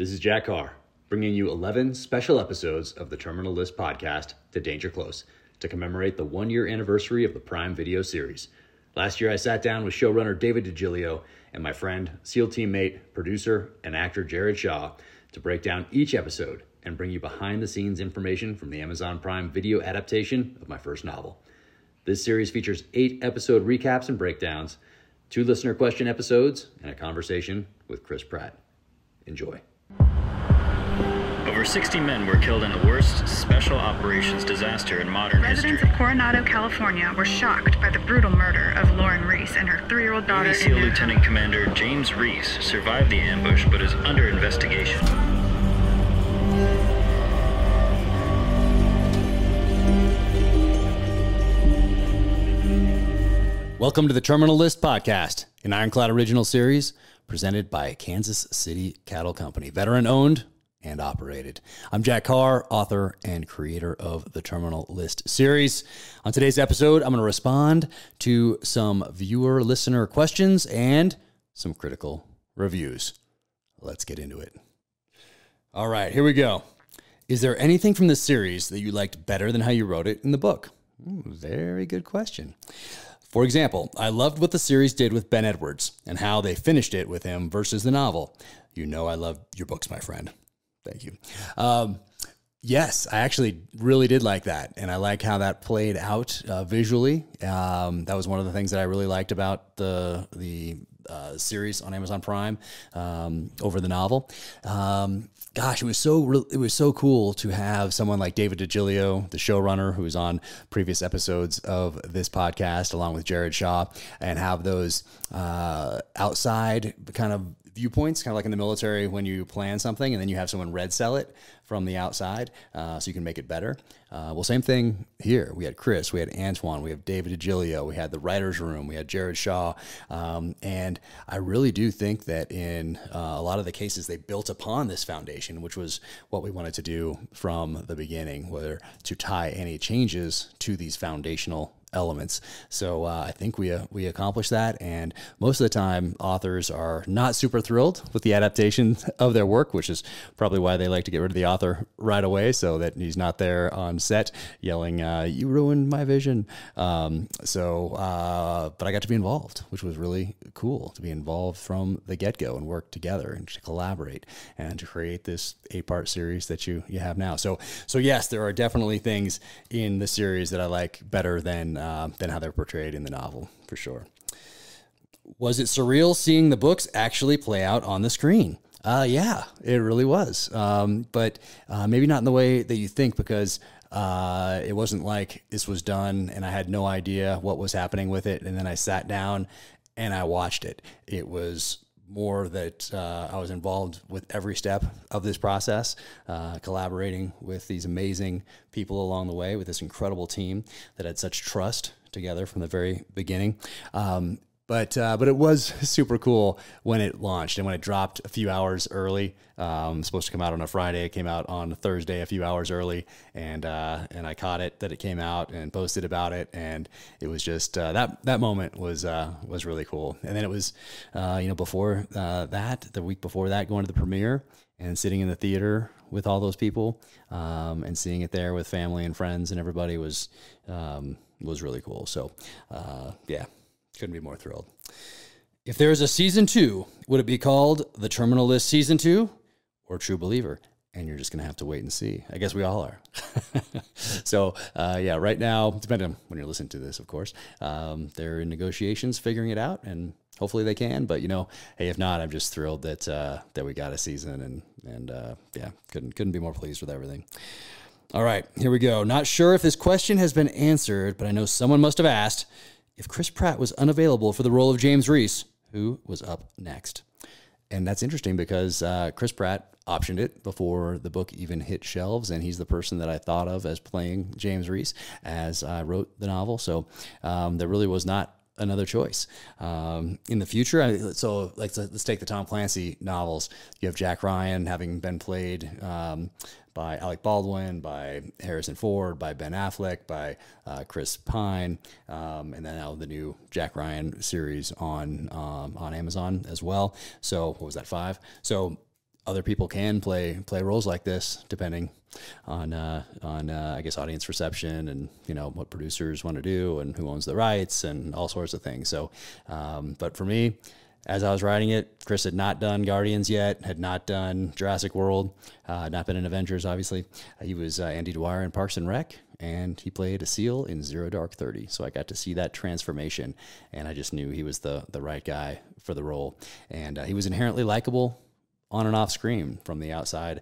This is Jack Carr, bringing you 11 special episodes of the Terminal List podcast to Danger Close to commemorate the one year anniversary of the Prime Video series. Last year, I sat down with showrunner David DiGilio and my friend, SEAL teammate, producer, and actor Jared Shaw to break down each episode and bring you behind the scenes information from the Amazon Prime video adaptation of my first novel. This series features eight episode recaps and breakdowns, two listener question episodes, and a conversation with Chris Pratt. Enjoy. Over 60 men were killed in the worst special operations disaster in modern Residents history. of Coronado, California were shocked by the brutal murder of Lauren Reese and her three-year-old daughter. Navy SEAL Newtown. Lieutenant Commander James Reese survived the ambush but is under investigation. Welcome to the Terminal List podcast, an Ironclad original series presented by Kansas City Cattle Company, veteran owned and operated. I'm Jack Carr, author and creator of the Terminal List series. On today's episode, I'm going to respond to some viewer listener questions and some critical reviews. Let's get into it. All right, here we go. Is there anything from this series that you liked better than how you wrote it in the book? Ooh, very good question. For example, I loved what the series did with Ben Edwards and how they finished it with him versus the novel. You know, I love your books, my friend. Thank you. Um, yes, I actually really did like that. And I like how that played out uh, visually. Um, that was one of the things that I really liked about the, the uh, series on Amazon Prime um, over the novel. Um, gosh, it was so it was so cool to have someone like David DiGilio, the showrunner, who was on previous episodes of this podcast, along with Jared Shaw, and have those uh, outside kind of viewpoints, kind of like in the military when you plan something and then you have someone red cell it from the outside uh, so you can make it better. Uh, well, same thing here. We had Chris, we had Antoine, we have David DiGilio, we had the writer's room, we had Jared Shaw. Um, and I really do think that in uh, a lot of the cases, they built upon this foundation, which was what we wanted to do from the beginning, whether to tie any changes to these foundational elements. So uh, I think we uh, we accomplished that, and most of the time, authors are not super thrilled with the adaptation of their work, which is probably why they like to get rid of the author right away, so that he's not there on set yelling, uh, "You ruined my vision." Um, so, uh, but I got to be involved, which was really cool to be involved from the get go and work together and to collaborate and to create this eight part series that you you have now. So, so yes, there are definitely things in the series that I like better than uh, than how they're portrayed in the novel, for sure. Was it surreal seeing the books actually play out on the screen? Uh, yeah, it really was. Um, but uh, maybe not in the way that you think, because uh, it wasn't like this was done and I had no idea what was happening with it. And then I sat down and I watched it. It was more that uh, I was involved with every step of this process, uh, collaborating with these amazing people along the way, with this incredible team that had such trust together from the very beginning. Um, but uh, but it was super cool when it launched and when it dropped a few hours early. Um, supposed to come out on a Friday. It came out on a Thursday, a few hours early, and uh, and I caught it that it came out and posted about it, and it was just uh, that that moment was uh, was really cool. And then it was uh, you know before uh, that, the week before that, going to the premiere and sitting in the theater with all those people um, and seeing it there with family and friends and everybody was um, was really cool. So uh, yeah, couldn't be more thrilled. If there is a season two, would it be called The Terminal List Season Two or True Believer? And you're just going to have to wait and see. I guess we all are. so, uh, yeah, right now, depending on when you're listening to this, of course, um, they're in negotiations, figuring it out, and hopefully they can. But you know, hey, if not, I'm just thrilled that uh, that we got a season, and and uh, yeah, couldn't couldn't be more pleased with everything. All right, here we go. Not sure if this question has been answered, but I know someone must have asked if Chris Pratt was unavailable for the role of James Reese, who was up next. And that's interesting because uh, Chris Pratt optioned it before the book even hit shelves, and he's the person that I thought of as playing James Reese as I wrote the novel. So um, there really was not another choice. Um, in the future, so like let's take the Tom Clancy novels. You have Jack Ryan having been played um, by Alec Baldwin, by Harrison Ford, by Ben Affleck, by uh, Chris Pine, um, and then now the new Jack Ryan series on um, on Amazon as well. So what was that five? So other people can play play roles like this, depending on uh, on uh, I guess audience reception and you know what producers want to do and who owns the rights and all sorts of things. So, um, but for me, as I was writing it, Chris had not done Guardians yet, had not done Jurassic World, uh, not been in Avengers, obviously. Uh, he was uh, Andy Dwyer in Parks and Rec, and he played a SEAL in Zero Dark Thirty. So I got to see that transformation, and I just knew he was the the right guy for the role. And uh, he was inherently likable on and off screen from the outside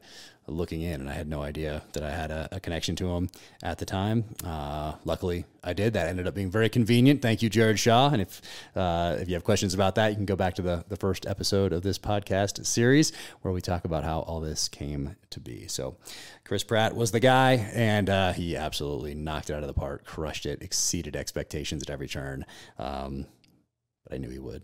looking in, and I had no idea that I had a, a connection to him at the time. Uh, luckily, I did. That ended up being very convenient. Thank you, Jared Shaw. And if uh, if you have questions about that, you can go back to the the first episode of this podcast series where we talk about how all this came to be. So, Chris Pratt was the guy, and uh, he absolutely knocked it out of the park, crushed it, exceeded expectations at every turn. Um, but I knew he would.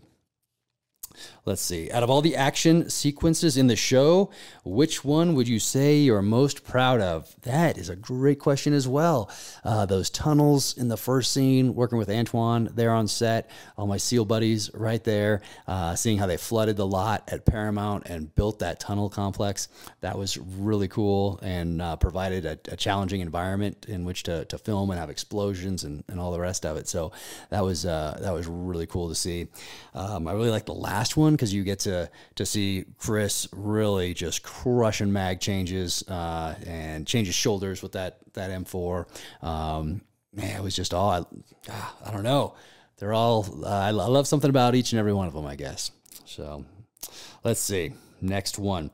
Let's see. Out of all the action sequences in the show, which one would you say you're most proud of? That is a great question as well. Uh, those tunnels in the first scene, working with Antoine there on set, all my SEAL buddies right there, uh, seeing how they flooded the lot at Paramount and built that tunnel complex. That was really cool and uh, provided a, a, challenging environment in which to, to film and have explosions and, and all the rest of it. So that was uh, that was really cool to see. Um, I really like the last last one because you get to to see Chris really just crushing mag changes uh, and changes shoulders with that that M4. Um, man, it was just all I, ah, I don't know. They're all uh, I love something about each and every one of them, I guess. So let's see. Next one.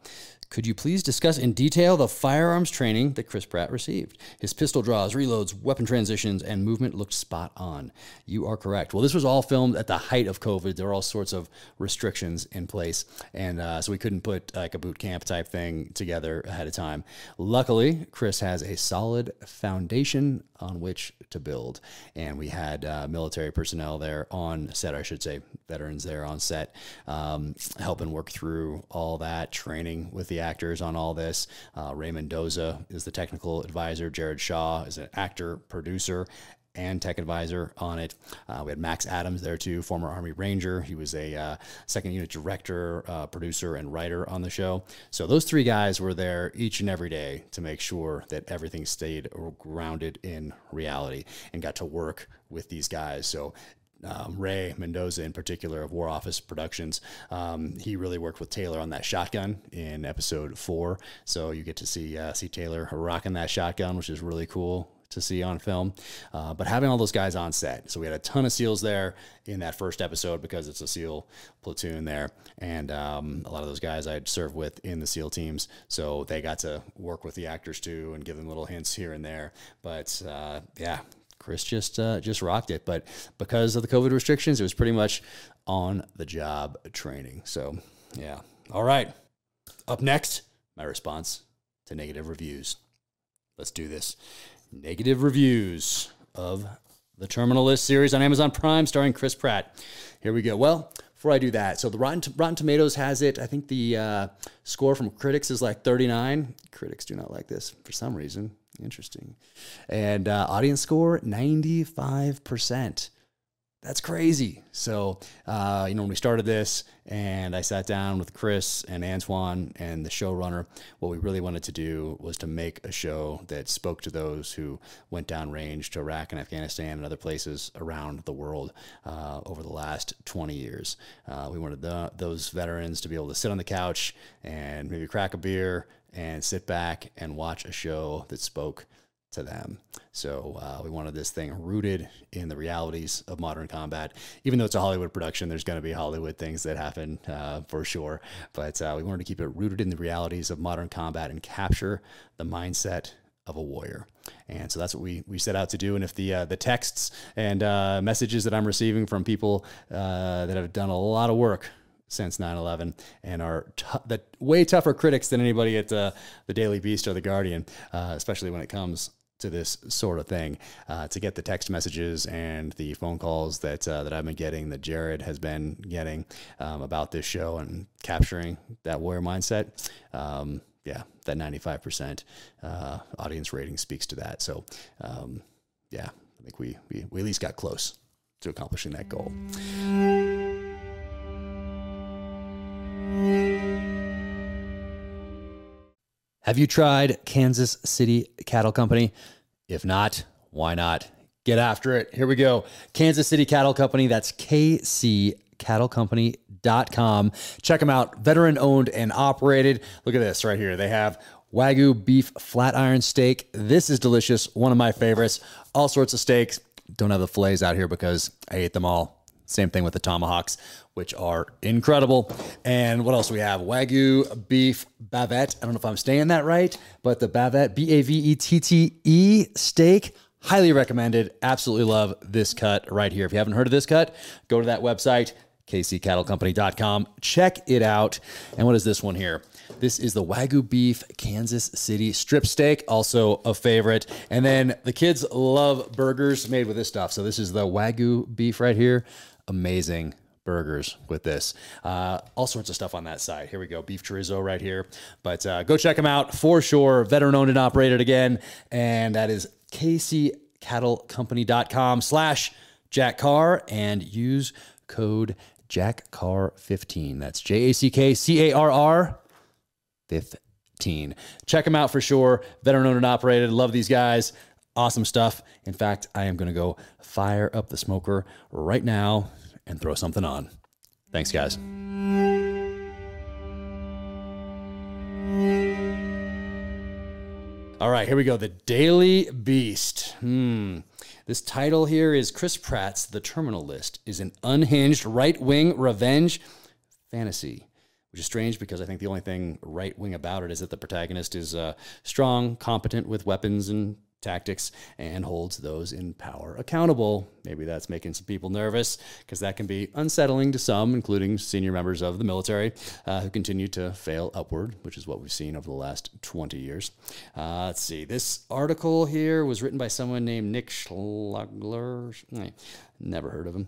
Could you please discuss in detail the firearms training that Chris Pratt received? His pistol draws, reloads, weapon transitions, and movement looked spot on. You are correct. Well, this was all filmed at the height of COVID. There were all sorts of restrictions in place, and uh, so we couldn't put like a boot camp type thing together ahead of time. Luckily, Chris has a solid foundation on which to build, and we had uh, military personnel there on set, I should say, veterans there on set, um, helping work through all that training with the actors on all this. Uh, Ray Mendoza is the technical advisor. Jared Shaw is an actor, producer, and tech advisor on it. Uh, we had Max Adams there too, former Army Ranger. He was a uh, second unit director, uh, producer, and writer on the show. So those three guys were there each and every day to make sure that everything stayed grounded in reality and got to work with these guys. So um, Ray Mendoza in particular of War Office Productions. Um, he really worked with Taylor on that shotgun in episode four, so you get to see uh, see Taylor rocking that shotgun, which is really cool to see on film. Uh, but having all those guys on set, so we had a ton of SEALs there in that first episode because it's a SEAL platoon there, and um, a lot of those guys I'd served with in the SEAL teams, so they got to work with the actors too and give them little hints here and there. But uh, yeah, Chris just uh, just rocked it. But because of the COVID restrictions, it was pretty much on the job training. So yeah. All right. Up next, my response to negative reviews. Let's do this. Negative reviews of the Terminal List series on Amazon Prime starring Chris Pratt. Here we go. Well, before I do that, so the Rotten, Rotten Tomatoes has it. I think the uh, score from critics is like 39. Critics do not like this for some reason. Interesting. And uh, audience score 95%. That's crazy. So, uh, you know, when we started this and I sat down with Chris and Antoine and the showrunner, what we really wanted to do was to make a show that spoke to those who went down range to Iraq and Afghanistan and other places around the world uh, over the last 20 years. Uh, we wanted the, those veterans to be able to sit on the couch and maybe crack a beer and sit back and watch a show that spoke to them. So uh, we wanted this thing rooted in the realities of modern combat. Even though it's a Hollywood production, there's going to be Hollywood things that happen uh, for sure. But uh, we wanted to keep it rooted in the realities of modern combat and capture the mindset of a warrior. And so that's what we, we set out to do. And if the uh, the texts and uh, messages that I'm receiving from people uh, that have done a lot of work since 9/11 and are the way tougher critics than anybody at uh, the Daily Beast or the Guardian, uh, especially when it comes to this sort of thing. Uh, to get the text messages and the phone calls that uh, that I've been getting, that Jared has been getting um, about this show and capturing that warrior mindset. Um, yeah, that 95% uh, audience rating speaks to that. So, um, yeah, I think we, we we at least got close to accomplishing that goal. Have you tried Kansas City Cattle Company? If not, why not? Get after it. Here we go. Kansas City Cattle Company. That's kccattlecompany.com. Check them out. Veteran owned and operated. Look at this right here. They have Wagyu beef flat iron steak. This is delicious. One of my favorites. All sorts of steaks. Don't have the fillets out here because I ate them all. Same thing with the tomahawks, which are incredible. And what else we have? Wagyu beef bavette. I don't know if I'm saying that right, but the bavette, B A V E T T E steak. Highly recommended. Absolutely love this cut right here. If you haven't heard of this cut, go to that website, kccattlecompany.com. Check it out. And what is this one here? This is the Wagyu beef Kansas City strip steak, also a favorite. And then the kids love burgers made with this stuff. So this is the Wagyu beef right here. Amazing burgers with this. Uh, all sorts of stuff on that side. Here we go. Beef chorizo right here. But uh, go check them out for sure. Veteran owned and operated again. And that is kccattlecompany.com slash Jack Carr and use code Jack Carr 15. That's J A C K C A R R 15. Check them out for sure. Veteran owned and operated. Love these guys. Awesome stuff. In fact, I am going to go fire up the smoker right now and throw something on. Thanks, guys. All right, here we go. The Daily Beast. Hmm. This title here is Chris Pratt's The Terminal List is an unhinged right wing revenge fantasy, which is strange because I think the only thing right wing about it is that the protagonist is uh, strong, competent with weapons and tactics, and holds those in power accountable. Maybe that's making some people nervous because that can be unsettling to some, including senior members of the military uh, who continue to fail upward, which is what we've seen over the last 20 years. Uh, let's see. This article here was written by someone named Nick Schlagler. Never heard of him.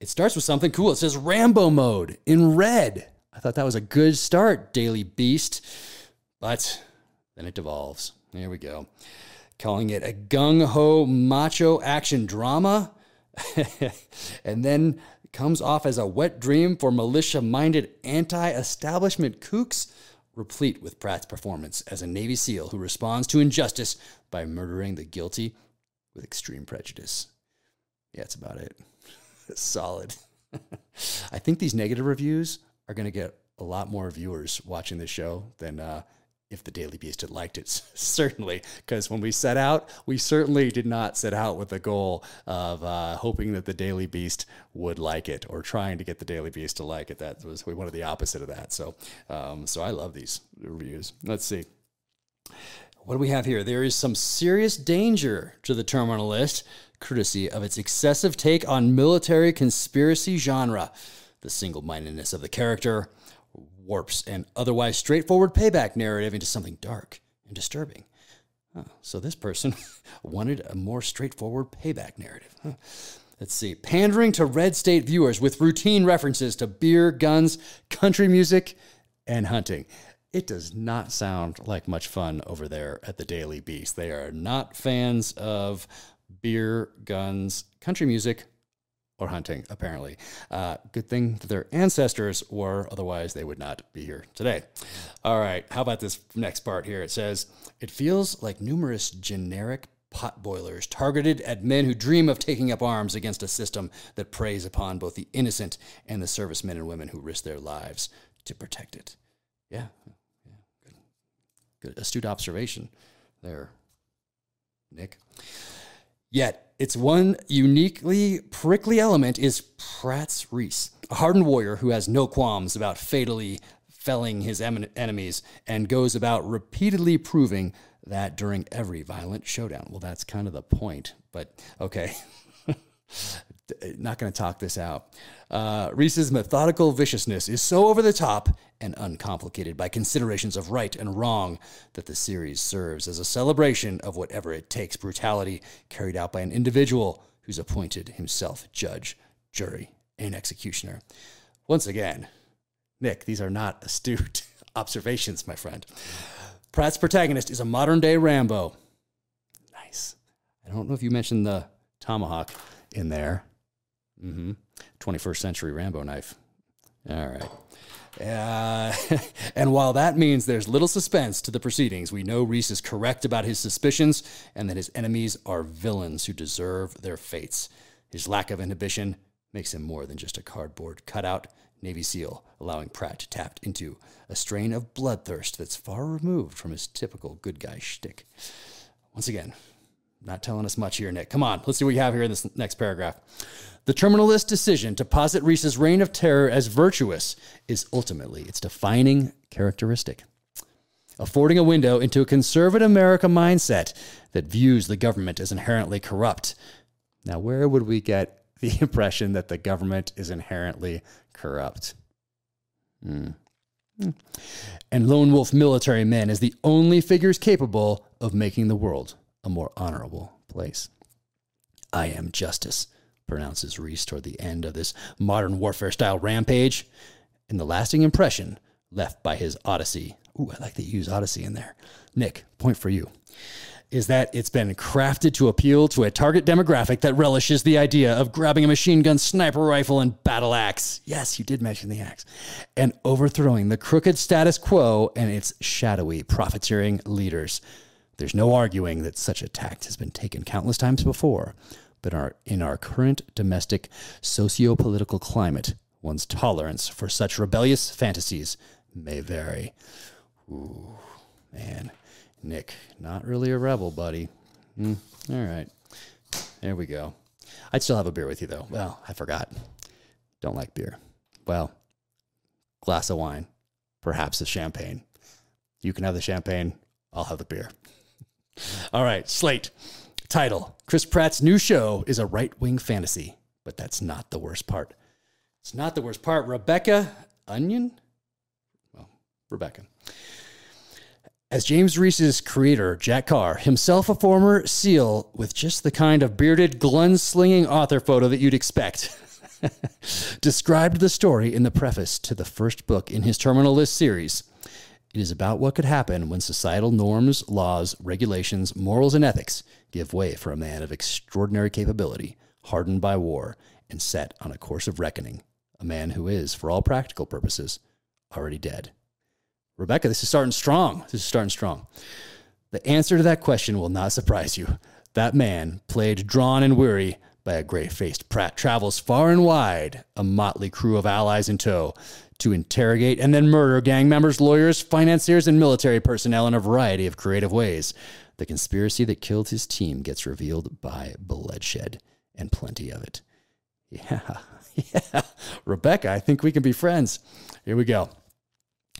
It starts with something cool. It says Rambo mode in red. I thought that was a good start, Daily Beast. But then it devolves. There we go calling it a gung ho macho action drama, and then comes off as a wet dream for militia minded anti establishment kooks, replete with Pratt's performance as a Navy SEAL who responds to injustice by murdering the guilty with extreme prejudice. Yeah, that's about it. Solid. I think these negative reviews are going to get a lot more viewers watching this show than uh, if the Daily Beast had liked it, certainly. Because when we set out, we certainly did not set out with the goal of uh, hoping that the Daily Beast would like it or trying to get the Daily Beast to like it. That was we wanted the opposite of that. So, um, so I love these reviews. Let's see. What do we have here? There is some serious danger to the terminal list, courtesy of its excessive take on military conspiracy genre, the single mindedness of the character, warps an otherwise straightforward payback narrative into something dark and disturbing. So this person wanted a more straightforward payback narrative. Huh. Let's see. Pandering to red state viewers with routine references to beer, guns, country music, and hunting. It does not sound like much fun over there at the Daily Beast. They are not fans of beer, guns, country music, or hunting, apparently. Uh, good thing that their ancestors were, otherwise, they would not be here today. All right, how about this next part here? It says, It feels like numerous generic pot boilers targeted at men who dream of taking up arms against a system that preys upon both the innocent and the servicemen and women who risk their lives to protect it. Yeah, yeah good. good. Astute observation there, Nick. Yet, its one uniquely prickly element is Pratt's Reese, a hardened warrior who has no qualms about fatally felling his em- enemies and goes about repeatedly proving that during every violent showdown. Well, that's kind of the point, but okay. Not going to talk this out. Uh, Reese's methodical viciousness is so over the top and uncomplicated by considerations of right and wrong that the series serves as a celebration of whatever it takes brutality carried out by an individual who's appointed himself judge, jury, and executioner. Once again, Nick, these are not astute observations, my friend. Pratt's protagonist is a modern day Rambo. Nice. I don't know if you mentioned the tomahawk in there. Mm-hmm. 21st century Rambo knife. All right. Uh, and while that means there's little suspense to the proceedings, we know Reese is correct about his suspicions and that his enemies are villains who deserve their fates. His lack of inhibition makes him more than just a cardboard cutout Navy SEAL, allowing Pratt to tap into a strain of bloodthirst that's far removed from his typical good guy shtick. Once again, not telling us much here, Nick. Come on, let's see what you have here in this next paragraph. The Terminal List's decision to posit Reese's reign of terror as virtuous is ultimately its defining characteristic, affording a window into a conservative America mindset that views the government as inherently corrupt. Now, where would we get the impression that the government is inherently corrupt? Hmm. And lone wolf military men as the only figures capable of making the world a more honorable place. I am justice, pronounces Reese toward the end of this modern warfare style rampage, and the lasting impression left by his Odyssey. Ooh, I like that you use Odyssey in there. Nick, point for you. Is that it's been crafted to appeal to a target demographic that relishes the idea of grabbing a machine gun, sniper rifle, and battle axe. Yes, you did mention the axe. And overthrowing the crooked status quo and its shadowy profiteering leaders. There's no arguing that such a tact has been taken countless times before, but our, in our current domestic socio political climate, one's tolerance for such rebellious fantasies may vary. Ooh, man. Nick, not really a rebel, buddy. Mm, all right. There we go. I'd still have a beer with you, though. Well, I forgot. Don't like beer. Well, glass of wine, perhaps a champagne. You can have the champagne. I'll have the beer. All right, Slate. Title Chris Pratt's new show is a right wing fantasy, but that's not the worst part. It's not the worst part. Rebecca Onion? Well, Rebecca. As James Reese's creator, Jack Carr, himself a former SEAL with just the kind of bearded, glun slinging author photo that you'd expect, described the story in the preface to the first book in his Terminal List series. It is about what could happen when societal norms, laws, regulations, morals, and ethics give way for a man of extraordinary capability, hardened by war, and set on a course of reckoning. A man who is, for all practical purposes, already dead. Rebecca, this is starting strong. This is starting strong. The answer to that question will not surprise you. That man, played drawn and weary by a gray faced Pratt, travels far and wide, a motley crew of allies in tow, to interrogate and then murder gang members, lawyers, financiers, and military personnel in a variety of creative ways. The conspiracy that killed his team gets revealed by bloodshed, and plenty of it. Yeah, yeah. Rebecca, I think we can be friends. Here we go.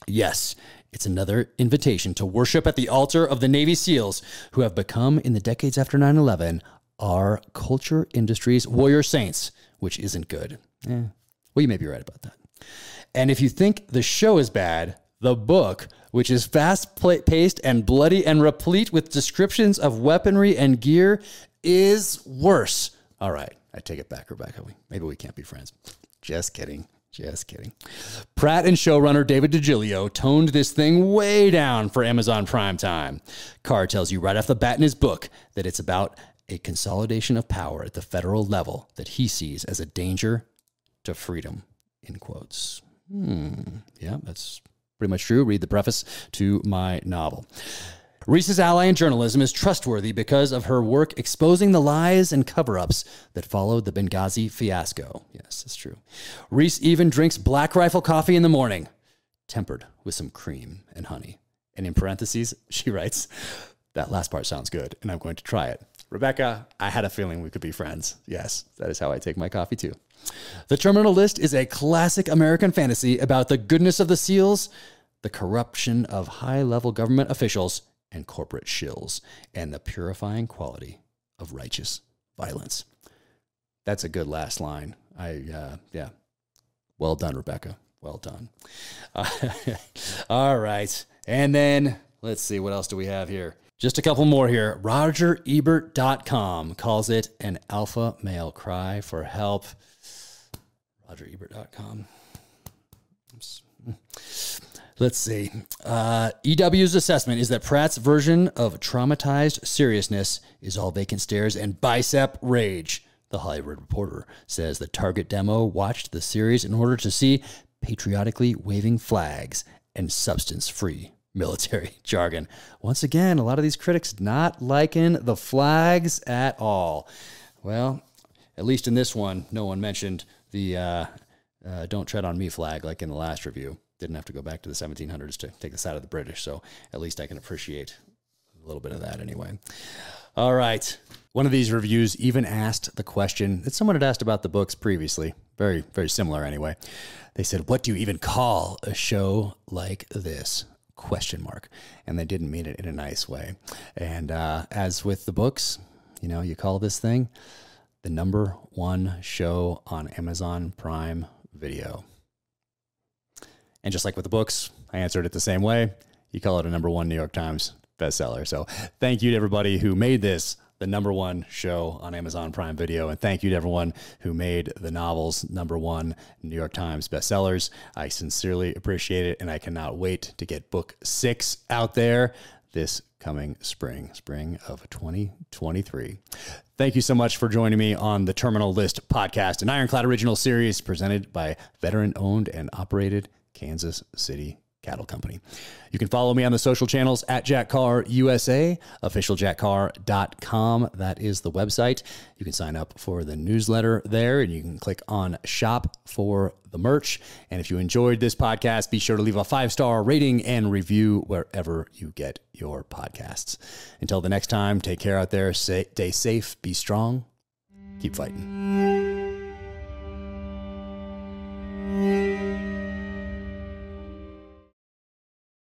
Yes, it's another invitation to worship at the altar of the Navy SEALs who have become, in the decades after 9 11, our culture Industries warrior saints, which isn't good. Eh, well, you may be right about that. And if you think the show is bad, the book, which is fast paced and bloody and replete with descriptions of weaponry and gear, is worse. All right, I take it back, Rebecca. Maybe we can't be friends. Just kidding. Just kidding. Pratt and showrunner David DiGilio toned this thing way down for Amazon Prime Time. Carr tells you right off the bat in his book that it's about a consolidation of power at the federal level that he sees as a danger to freedom. In quotes. Hmm. Yeah, that's pretty much true. Read the preface to my novel. Reese's ally in journalism is trustworthy because of her work exposing the lies and cover ups that followed the Benghazi fiasco. Yes, that's true. Reese even drinks black rifle coffee in the morning, tempered with some cream and honey. And in parentheses, she writes, That last part sounds good, and I'm going to try it. Rebecca, I had a feeling we could be friends. Yes, that is how I take my coffee too. The Terminal List is a classic American fantasy about the goodness of the SEALs, the corruption of high level government officials, and corporate shills, and the purifying quality of righteous violence. That's a good last line. I, uh, yeah. Well done, Rebecca. Well done. Uh, all right. And then let's see, what else do we have here? Just a couple more here. RogerEbert.com calls it an alpha male cry for help. RogerEbert.com. Oops. Let's see. Uh, EW's assessment is that Pratt's version of traumatized seriousness is all vacant stares and bicep rage. The Hollywood Reporter says the target demo watched the series in order to see patriotically waving flags and substance free military jargon. Once again, a lot of these critics not liking the flags at all. Well, at least in this one, no one mentioned the uh, uh, don't tread on me flag like in the last review. Didn't have to go back to the 1700s to take the side of the British. So at least I can appreciate a little bit of that anyway. All right. One of these reviews even asked the question that someone had asked about the books previously. Very, very similar anyway. They said, What do you even call a show like this? Question mark. And they didn't mean it in a nice way. And uh, as with the books, you know, you call this thing the number one show on Amazon Prime Video. And just like with the books, I answered it the same way. You call it a number one New York Times bestseller. So thank you to everybody who made this the number one show on Amazon Prime Video. And thank you to everyone who made the novels number one New York Times bestsellers. I sincerely appreciate it. And I cannot wait to get book six out there this coming spring, spring of 2023. Thank you so much for joining me on the Terminal List podcast, an Ironclad original series presented by veteran owned and operated Kansas City Cattle Company. You can follow me on the social channels at Jack Carr USA, officialjackcarr.com. That is the website. You can sign up for the newsletter there and you can click on shop for the merch. And if you enjoyed this podcast, be sure to leave a five star rating and review wherever you get your podcasts. Until the next time, take care out there. Stay safe, be strong, keep fighting.